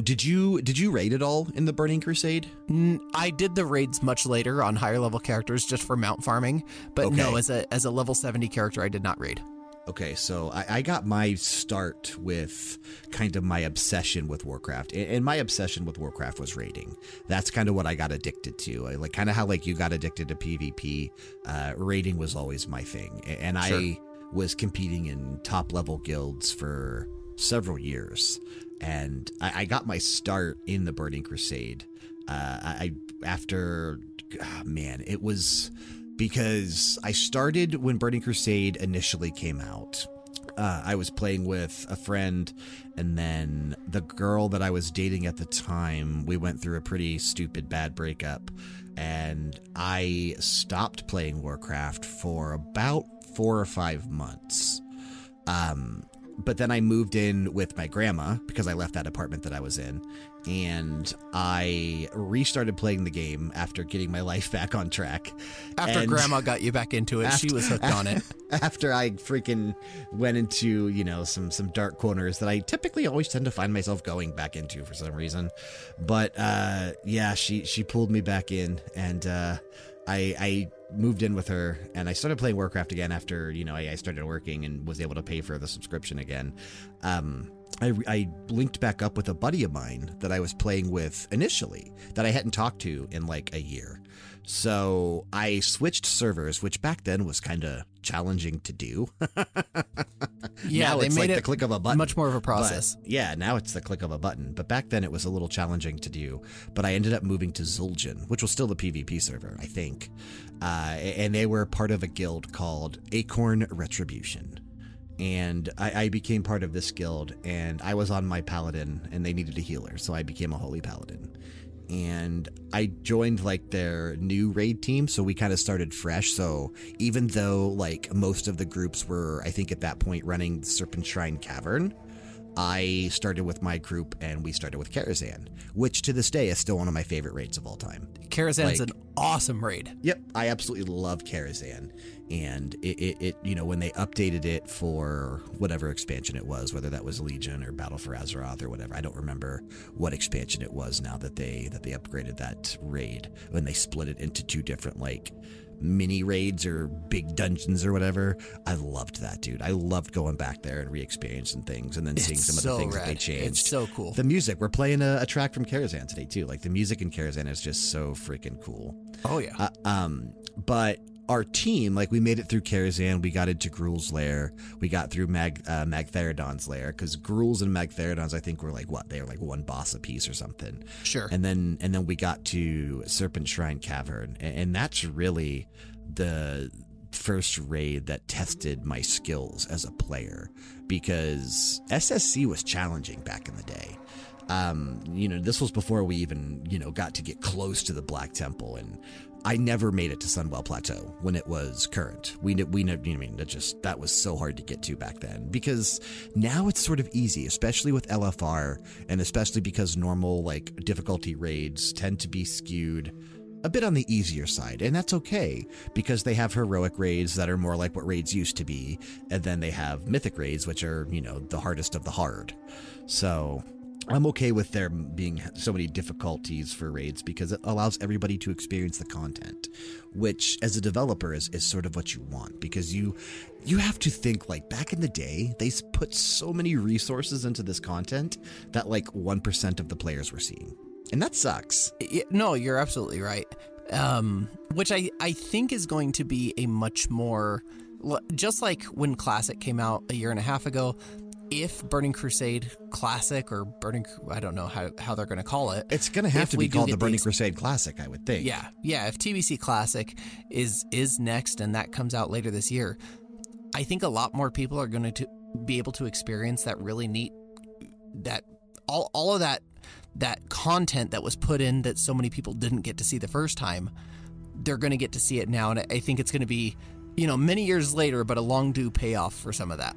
Did you did you raid it all in the Burning Crusade? N- I did the raids much later on higher level characters just for mount farming, but no, as a as a level 70 character, I did not raid. Okay, so I, I got my start with kind of my obsession with Warcraft, and, my obsession with Warcraft was raiding. That's kind of what I got addicted to. I, like kind of how like you got addicted to PvP. Uh, raiding was always my thing, and I was competing in top level guilds for several years, and I, I got my start in the Burning Crusade. Uh, I after ah, man, it was because I started when Burning Crusade initially came out. Uh, I was playing with a friend, and then the girl that I was dating at the time, we went through a pretty stupid bad breakup, and I stopped playing Warcraft for about four or five months. Um, but then I moved in with my grandma because I left that apartment that I was in. And I restarted playing the game after getting my life back on track. After And- grandma got you back into it, she was hooked on it. [LAUGHS] after I freaking went into you know some some dark corners that I typically always tend to find myself going back into for some reason, but uh, yeah, she she pulled me back in, and uh, I I moved in with her, and I started playing Warcraft again after you know I, I started working and was able to pay for the subscription again. Um, I, I linked back up with a buddy of mine that I was playing with initially that I hadn't talked to in like a year. So I switched servers, which back then was kind of challenging to do. [LAUGHS] Yeah, now they it's made like it the click of a button. much more of a But, process. yeah, now it's the click of a button. But back then it was a little challenging to do. But I ended up moving to Zul'jin, which was still the PvP server, I think. Uh, and they were part of a guild called Acorn Retribution. And I, I became part of this guild, and I was on my paladin, and they needed a healer, so I became a holy paladin and I joined like their new raid team, so we kind of started fresh. So even though like most of the groups were, I think at that point running the Serpentshrine Cavern, I started with my group and we started with Karazhan, which to this day is still one of my favorite raids of all time. Karazhan's like- an awesome raid. Yep, I absolutely love Karazhan, and it, it, it, you know, when they updated it for whatever expansion it was, whether that was Legion or Battle for Azeroth or whatever, I don't remember what expansion it was now that they that they upgraded that raid when they split it into two different like mini raids or big dungeons or whatever. I loved that, dude. I loved going back there and re-experiencing things and then seeing It's some of the things rad. that they changed. It's so cool. The music. We're playing a, a track from Karazhan today too. Like the music in Karazhan is just so freaking cool. oh yeah. Uh, um, but our team, like we made it through Karazhan, we got into Gruul's lair, we got through Mag uh, Magtheridon's lair because Gruul's and Magtheridon's, I think, were like what they were like one boss apiece or something. sure. And then and then we got to Serpentshrine Cavern, and, and that's really the first raid that tested my skills as a player because SSC was challenging back in the day. Um, you know, this was before we even, you know, got to get close to the Black Temple and I never made it to Sunwell Plateau when it was current. We we I mean, that just that was so hard to get to back then because now it's sort of easy, especially with LFR, and especially because normal like difficulty raids tend to be skewed a bit on the easier side, and that's okay because they have heroic raids that are more like what raids used to be, and then they have mythic raids, which are you know the hardest of the hard. So I'm okay with there being so many difficulties for raids because it allows everybody to experience the content, which as a developer is, is sort of what you want because you you have to think like back in the day they put so many resources into this content that like 1% of the players were seeing. And that sucks. Yeah, no, you're absolutely right. Um, which I, I think is going to be a much more, just like when Classic came out a year and a half ago, if Burning Crusade Classic or Burning, I don't know how, how they're going to call it. It's going to have to be called the Burning these- Crusade Classic, I would think. Yeah, yeah. If TBC Classic is is next and that comes out later this year, I think a lot more people are going to be able to experience that really neat that all all of that that content that was put in that so many people didn't get to see the first time. They're going to get to see it now, and I think it's going to be, you know, many years later, but a long due payoff for some of that.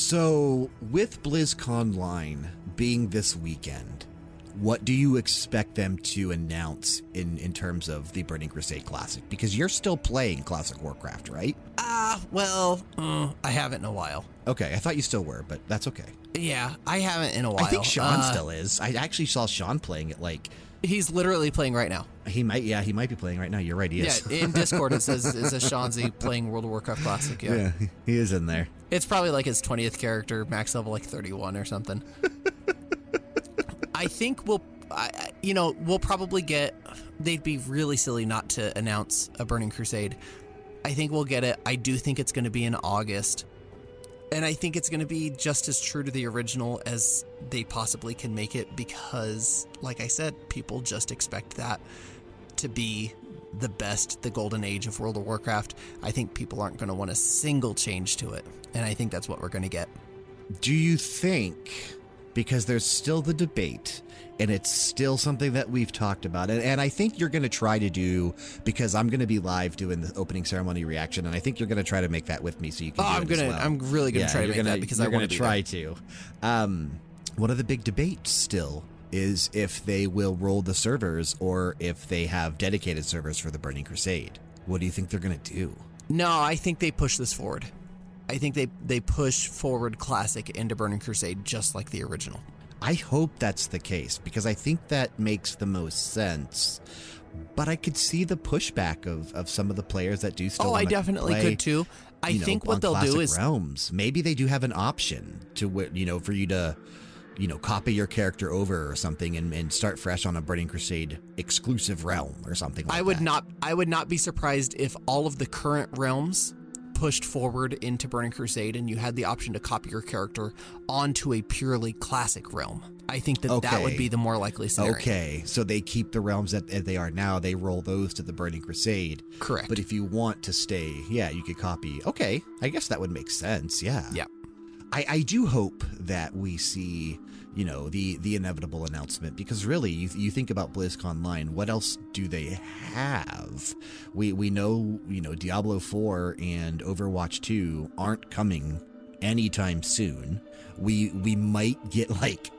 So, with BlizzConline being this weekend, what do you expect them to announce in, in terms of the Burning Crusade Classic? Because you're still playing Classic Warcraft, right? Ah, well, uh, I haven't in a while. Okay, I thought you still were, but that's okay. Yeah, I haven't in a while. I think Sean Uh, still is. I actually saw Sean playing it like He's literally playing right now. he might yeah, he might be playing right now. You're right, he is. Yeah, in Discord it says it says [LAUGHS] Shanzi playing World of Warcraft Classic. Yeah. yeah, he is in there. It's probably like his 20th character, max level like 31 or something. [LAUGHS] I think we'll, I, you know, we'll probably get. They'd be really silly not to announce a Burning Crusade. I think we'll get it. I do think it's going to be in August. And I think it's going to be just as true to the original as they possibly can make it because, like I said, people just expect that to be the best, the golden age of World of Warcraft. I think people aren't going to want a single change to it. And I think that's what we're going to get. Do you think, because there's still the debate, and it's still something that we've talked about, and, and I think you're going to try to do, because I'm going to be live doing the opening ceremony reaction, and I think you're going to try to make that with me so you can Oh, I'm it gonna, well. I'm really gonna Yeah, try to make gonna- that because I want to try to. Um, one of the big debates still is if they will roll the servers or if they have dedicated servers for the Burning Crusade. What do you think they're going to do? No, I think they push this forward. I think they they push forward classic into Burning Crusade just like the original. I hope that's the case because I think that makes the most sense. But I could see the pushback of, of some of the players that do still. oh, I definitely play, could too. I you know, think what they'll do is realms. Maybe they do have an option to you know for you to you know copy your character over or something and, and start fresh on a Burning Crusade exclusive realm or something. like I would that. not I would not be surprised if all of the current realms pushed forward into Burning Crusade and you had the option to copy your character onto a purely classic realm. I think that that would be the more likely scenario. Okay, so they keep the realms that as they are now. They roll those to the Burning Crusade. Correct. But if you want to stay, yeah, you could copy. Okay, I guess that would make sense. Yeah. yeah. I, I do hope that we see, you know, the the inevitable announcement because really, you, you think about BlizzConline, what else do they have? We we know, you know, Diablo 4 and Overwatch 2 aren't coming anytime soon. We we might get like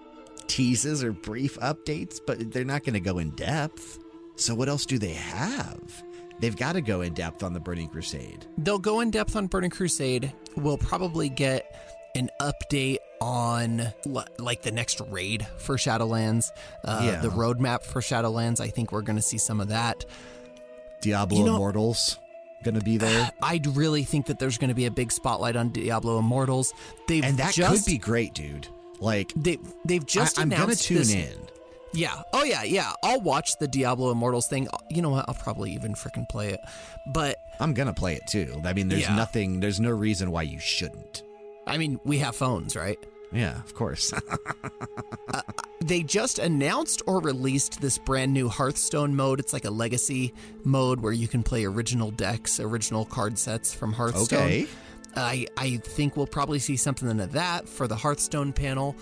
teases or brief updates, but they're not going to go in depth. So what else do they have? They've got to go in depth on the Burning Crusade. They'll go in depth on Burning Crusade. We'll probably get an update on like the next raid for Shadowlands, uh, Yeah. the roadmap for Shadowlands. I think we're going to see some of that. Diablo You know- Immortals going to be there. [SIGHS] I'd really think that there's going to be a big spotlight on Diablo Immortals. They've And that just, could be great, dude. Like, They they've just I, am gonna tune this- in. Yeah. Oh yeah, yeah. I'll watch the Diablo Immortals thing. You know what? I'll probably even freaking play it. But I'm gonna play it too. I mean, there's Yeah. nothing. There's no reason why you shouldn't. I mean, we have phones, right? Yeah, of course. [LAUGHS] They just announced or released this brand new Hearthstone mode. It's like a legacy mode where you can play original decks, original card sets from Hearthstone. okay. I I think we'll probably see something of that for the Hearthstone panel.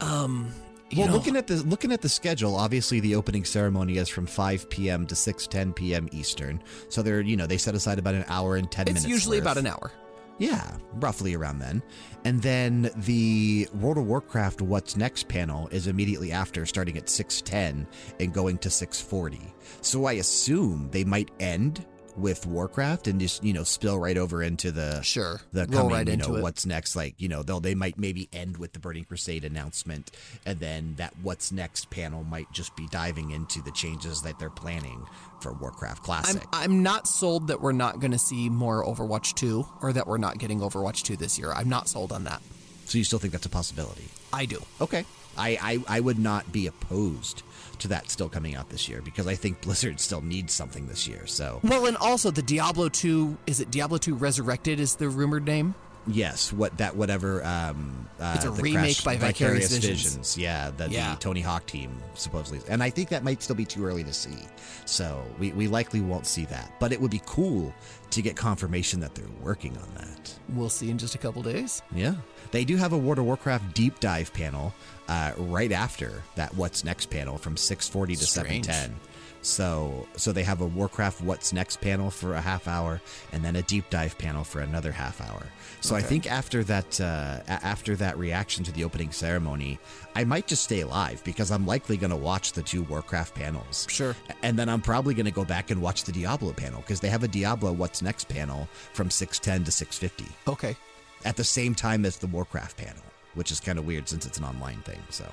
Um, you Well, know, looking at the looking at the schedule, obviously the opening ceremony is from 5 p.m. to 6:10 p.m. Eastern. So they're you know they set aside about an hour and 10 it's minutes. It's usually worth. about an hour. Yeah, roughly around then. And then the World of Warcraft What's Next panel is immediately after, starting at 6:10 and going to 6:40. So I assume they might end with Warcraft and just you know spill right over into the Sure, the roll coming, right you know, it. what's next. Like you know they'll they might maybe end with the Burning Crusade announcement, and then that What's Next panel might just be diving into the changes that they're planning for Warcraft I'm Classic. I'm not sold that we're not going to see more Overwatch 2 or that we're not getting Overwatch 2 this year. I'm not sold on that. so you still think that's a possibility? I do. Okay. I, I, I would not be opposed to that still coming out this year because I think Blizzard still needs something this year. So, Well, and also the Diablo 2 is it Diablo 2 Resurrected is the rumored name? yes, what that whatever um uh, It's a the remake Crash- by Vicarious Visions. Yeah, that Yeah. the Tony Hawk team supposedly. And I think that might still be too early to see. So, we we likely won't see that. But it would be cool to get confirmation that they're working on that. We'll see in just a couple days. Yeah. They do have a World of Warcraft deep dive panel uh, right after that What's Next panel from 640 to Strange. 710. So so they have a Warcraft What's Next panel for a half hour and then a deep dive panel for another half hour. So I think after that uh, after that reaction to the opening ceremony, I might just stay live because I'm likely going to watch the two Warcraft panels. Sure. And then I'm probably going to go back and watch the Diablo panel because they have a Diablo What's Next panel from 610 to 650 Okay. at the same time as the Warcraft panel, which is kind of weird since it's an online thing. So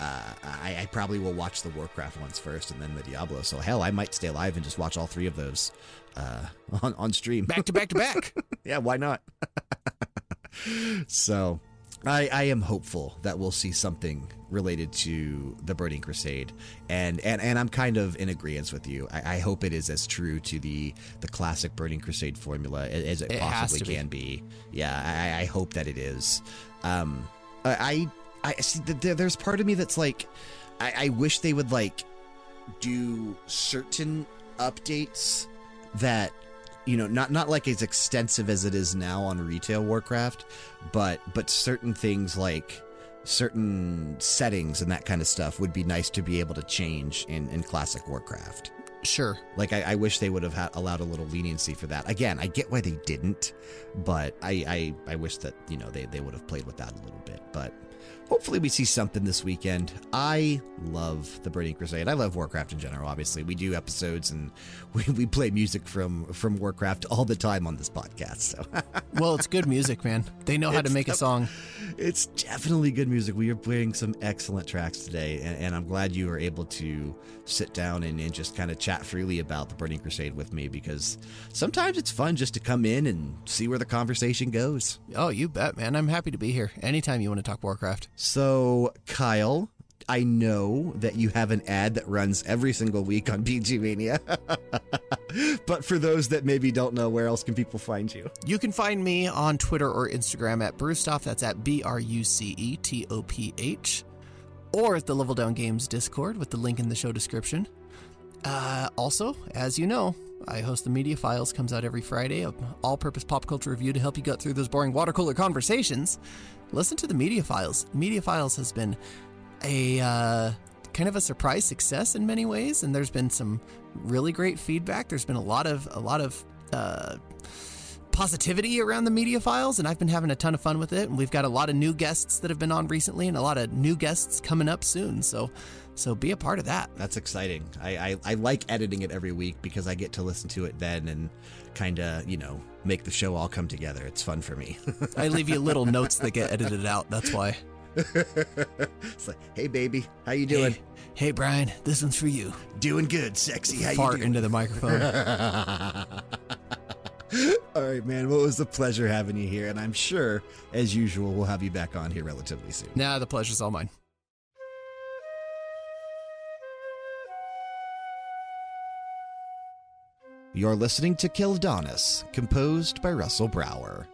uh, I, I probably will watch the Warcraft ones first and then the Diablo. So hell, I might stay live and just watch all three of those uh, [LAUGHS] on, on stream. Back to back to back. [LAUGHS] yeah, why not? so I, I am hopeful that we'll see something related to the Burning Crusade, and and, and I'm kind of in agreement with you. I, I hope it is as true to the the classic Burning Crusade formula as, as it, It possibly be. can be. Yeah, I, I hope that it is. Um, I I, there's part of me that's like, I, I wish they would like do certain updates that you know not not like as extensive as it is now on retail warcraft but but certain things like certain settings and that kind of stuff would be nice to be able to change in in classic warcraft Sure. like I, I wish they would have had, allowed a little leniency for that again i get why they didn't but i i, I wish that you know they, they would have played with that a little bit but hopefully we see something this weekend i love the burning crusade i love warcraft in general obviously we do episodes and [LAUGHS] we, we play music from from warcraft all the time on this podcast so [LAUGHS] Well, it's good music, man. They know how to It's make a song. It's definitely good music. We are playing some excellent tracks today, and, and I'm glad you were able to sit down and, and just kind of chat freely about the Burning Crusade with me because sometimes it's fun just to come in and see where the conversation goes. Oh, you bet, man. I'm happy to be here. Anytime you want to talk Warcraft. So, Kyle, I know that you have an ad that runs every single week on [LAUGHS] BG Mania, [LAUGHS] but for those that maybe don't know, where else can people find you? You can find me on Twitter or Instagram at Brucetoph. That's at B R U C E T O P H. Or at the Level Down Games Discord with the link in the show description. Uh, also, as you know, I host the Media Files, comes out every Friday, a all purpose pop culture review to help you get through those boring water cooler conversations. Listen to the Media Files. Media Files has been a uh, kind of a surprise success in many ways, and there's been some really great feedback. There's been a lot of a lot of uh, positivity around the media files, and I've been having a ton of fun with it. And we've got a lot of new guests that have been on recently, and a lot of new guests coming up soon. So, so be a part of that. That's exciting. I, I, I like editing it every week because I get to listen to it then and kind of, you know, make the show all come together. It's fun for me. [LAUGHS] I leave you little notes that get edited out. That's why. [LAUGHS] it's like, hey, baby, how you doing? Hey, hey, Brian, this one's for you. Doing good, sexy. How Fart you doing? into the microphone. [LAUGHS] all right, man. Well, it was a pleasure having you here. And I'm sure, as usual, we'll have you back on here relatively soon. nah, the pleasure's all mine. You're listening to Quel'Danas, composed by Russell Brower.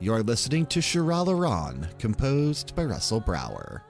You're listening to Shiralaran, composed by Russell Brower.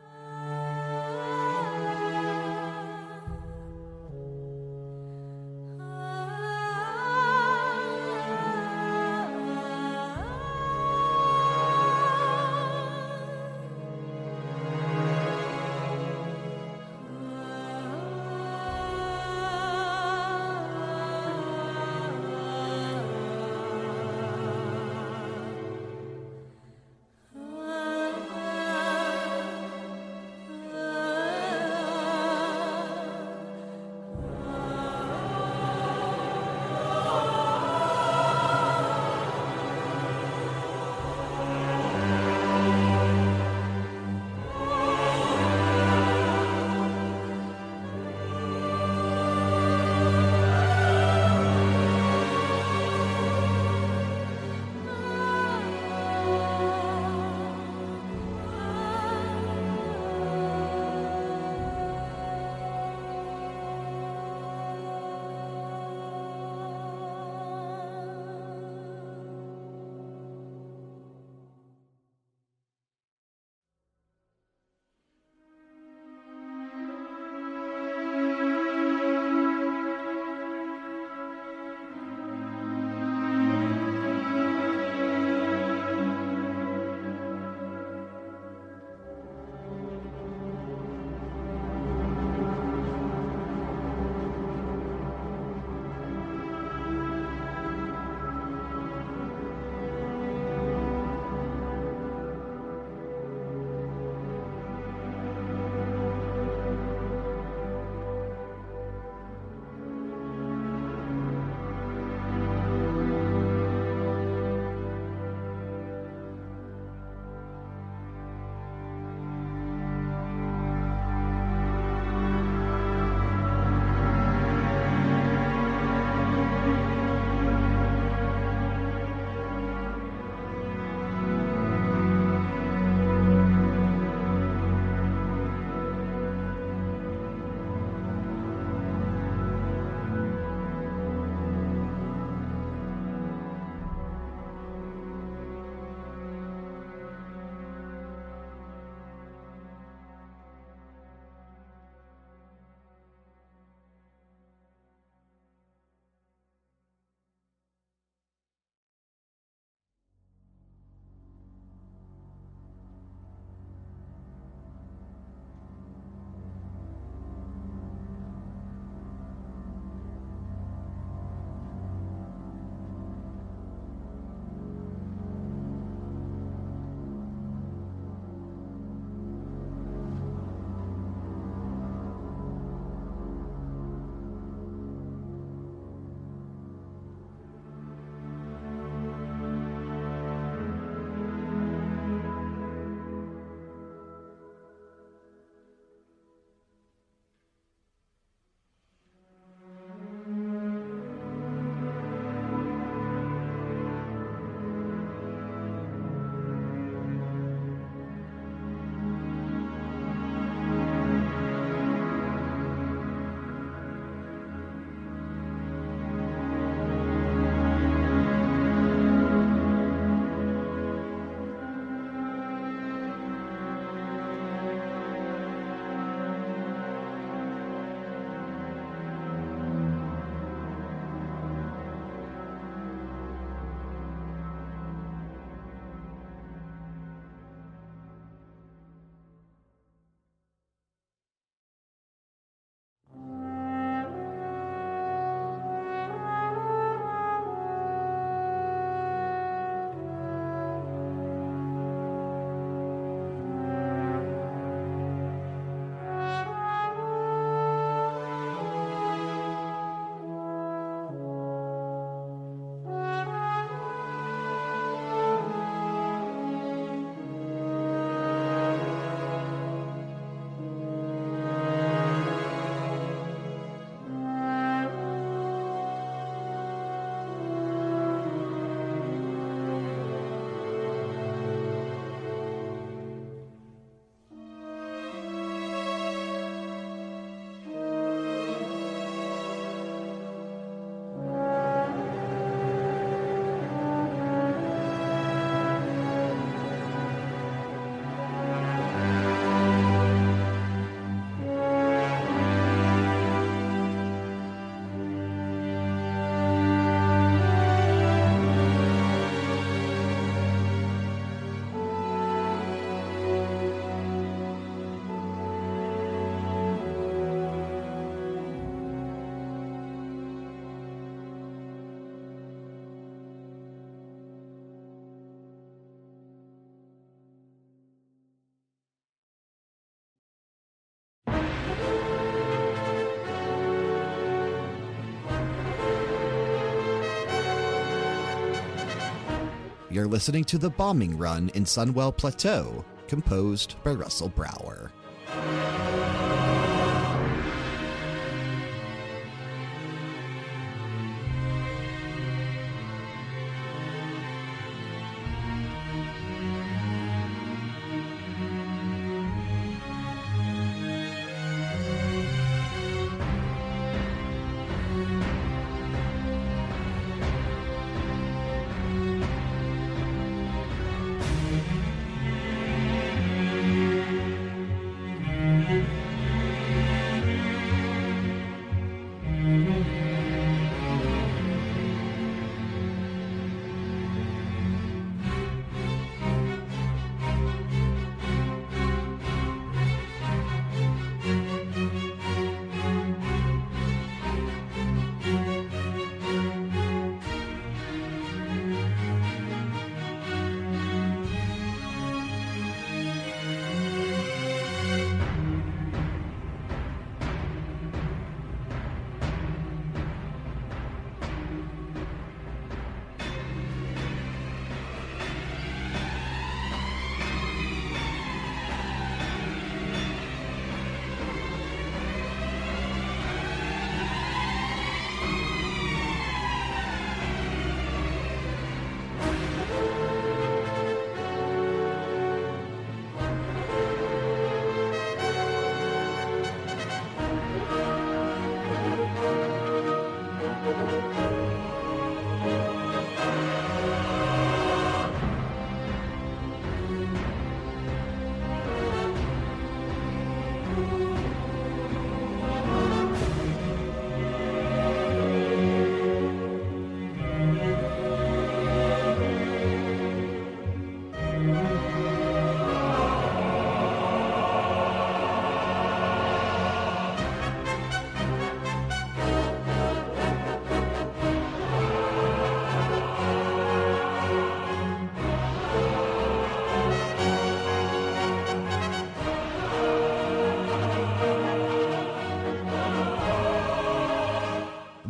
You're listening to The Bombing Run in Sunwell Plateau, composed by Russell Brower.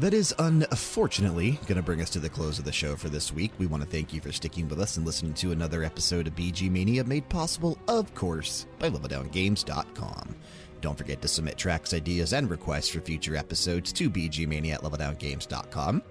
That is unfortunately going to bring us to the close of the show for this week. We want to thank you for sticking with us and listening to another episode of BG Mania, made possible, of course, by LevelDownGames.com. Don't forget to submit tracks, ideas, and requests for future episodes to bgmania at leveldowngames.com.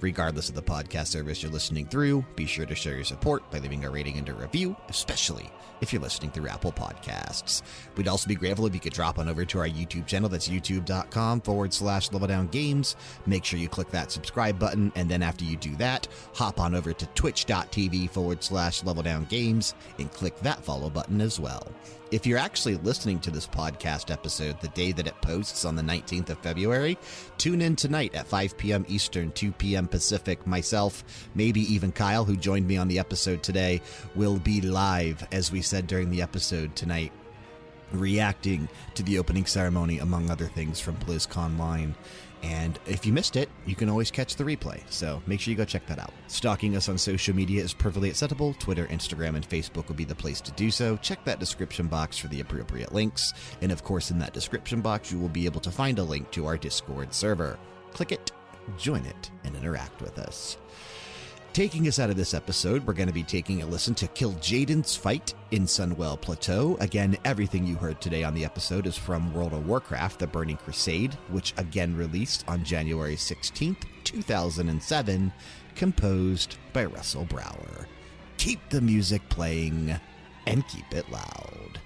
Regardless of the podcast service you're listening through, be sure to show your support by leaving a rating and a review, especially if you're listening through Apple Podcasts. We'd also be grateful if you could drop on over to our YouTube channel. That's youtube.com forward slash level down games. Make sure you click that subscribe button, and then after you do that, hop on over to twitch.tv forward slash level down games and click that follow button as well. If you're actually listening to this podcast episode the day that it posts on the 19th of February, tune in tonight at 5 p.m. Eastern, 2 p.m. Pacific. Myself, maybe even Kyle, who joined me on the episode today, will be live, as we said during the episode tonight, reacting to the opening ceremony, among other things, from BlizzConline. And if you missed it, you can always catch the replay. So make sure you go check that out. Stalking us on social media is perfectly acceptable. Twitter, Instagram, and Facebook will be the place to do so. Check that description box for the appropriate links. And of course, in that description box, you will be able to find a link to our Discord server. Click it, join it, and interact with us. Taking us out of this episode, we're going to be taking a listen to Kil'jaeden's fight in Sunwell Plateau. Again, everything you heard today on the episode is from World of Warcraft The Burning Crusade, which again released on January 16th, 2007, composed by Russell Brower. Keep the music playing and keep it loud.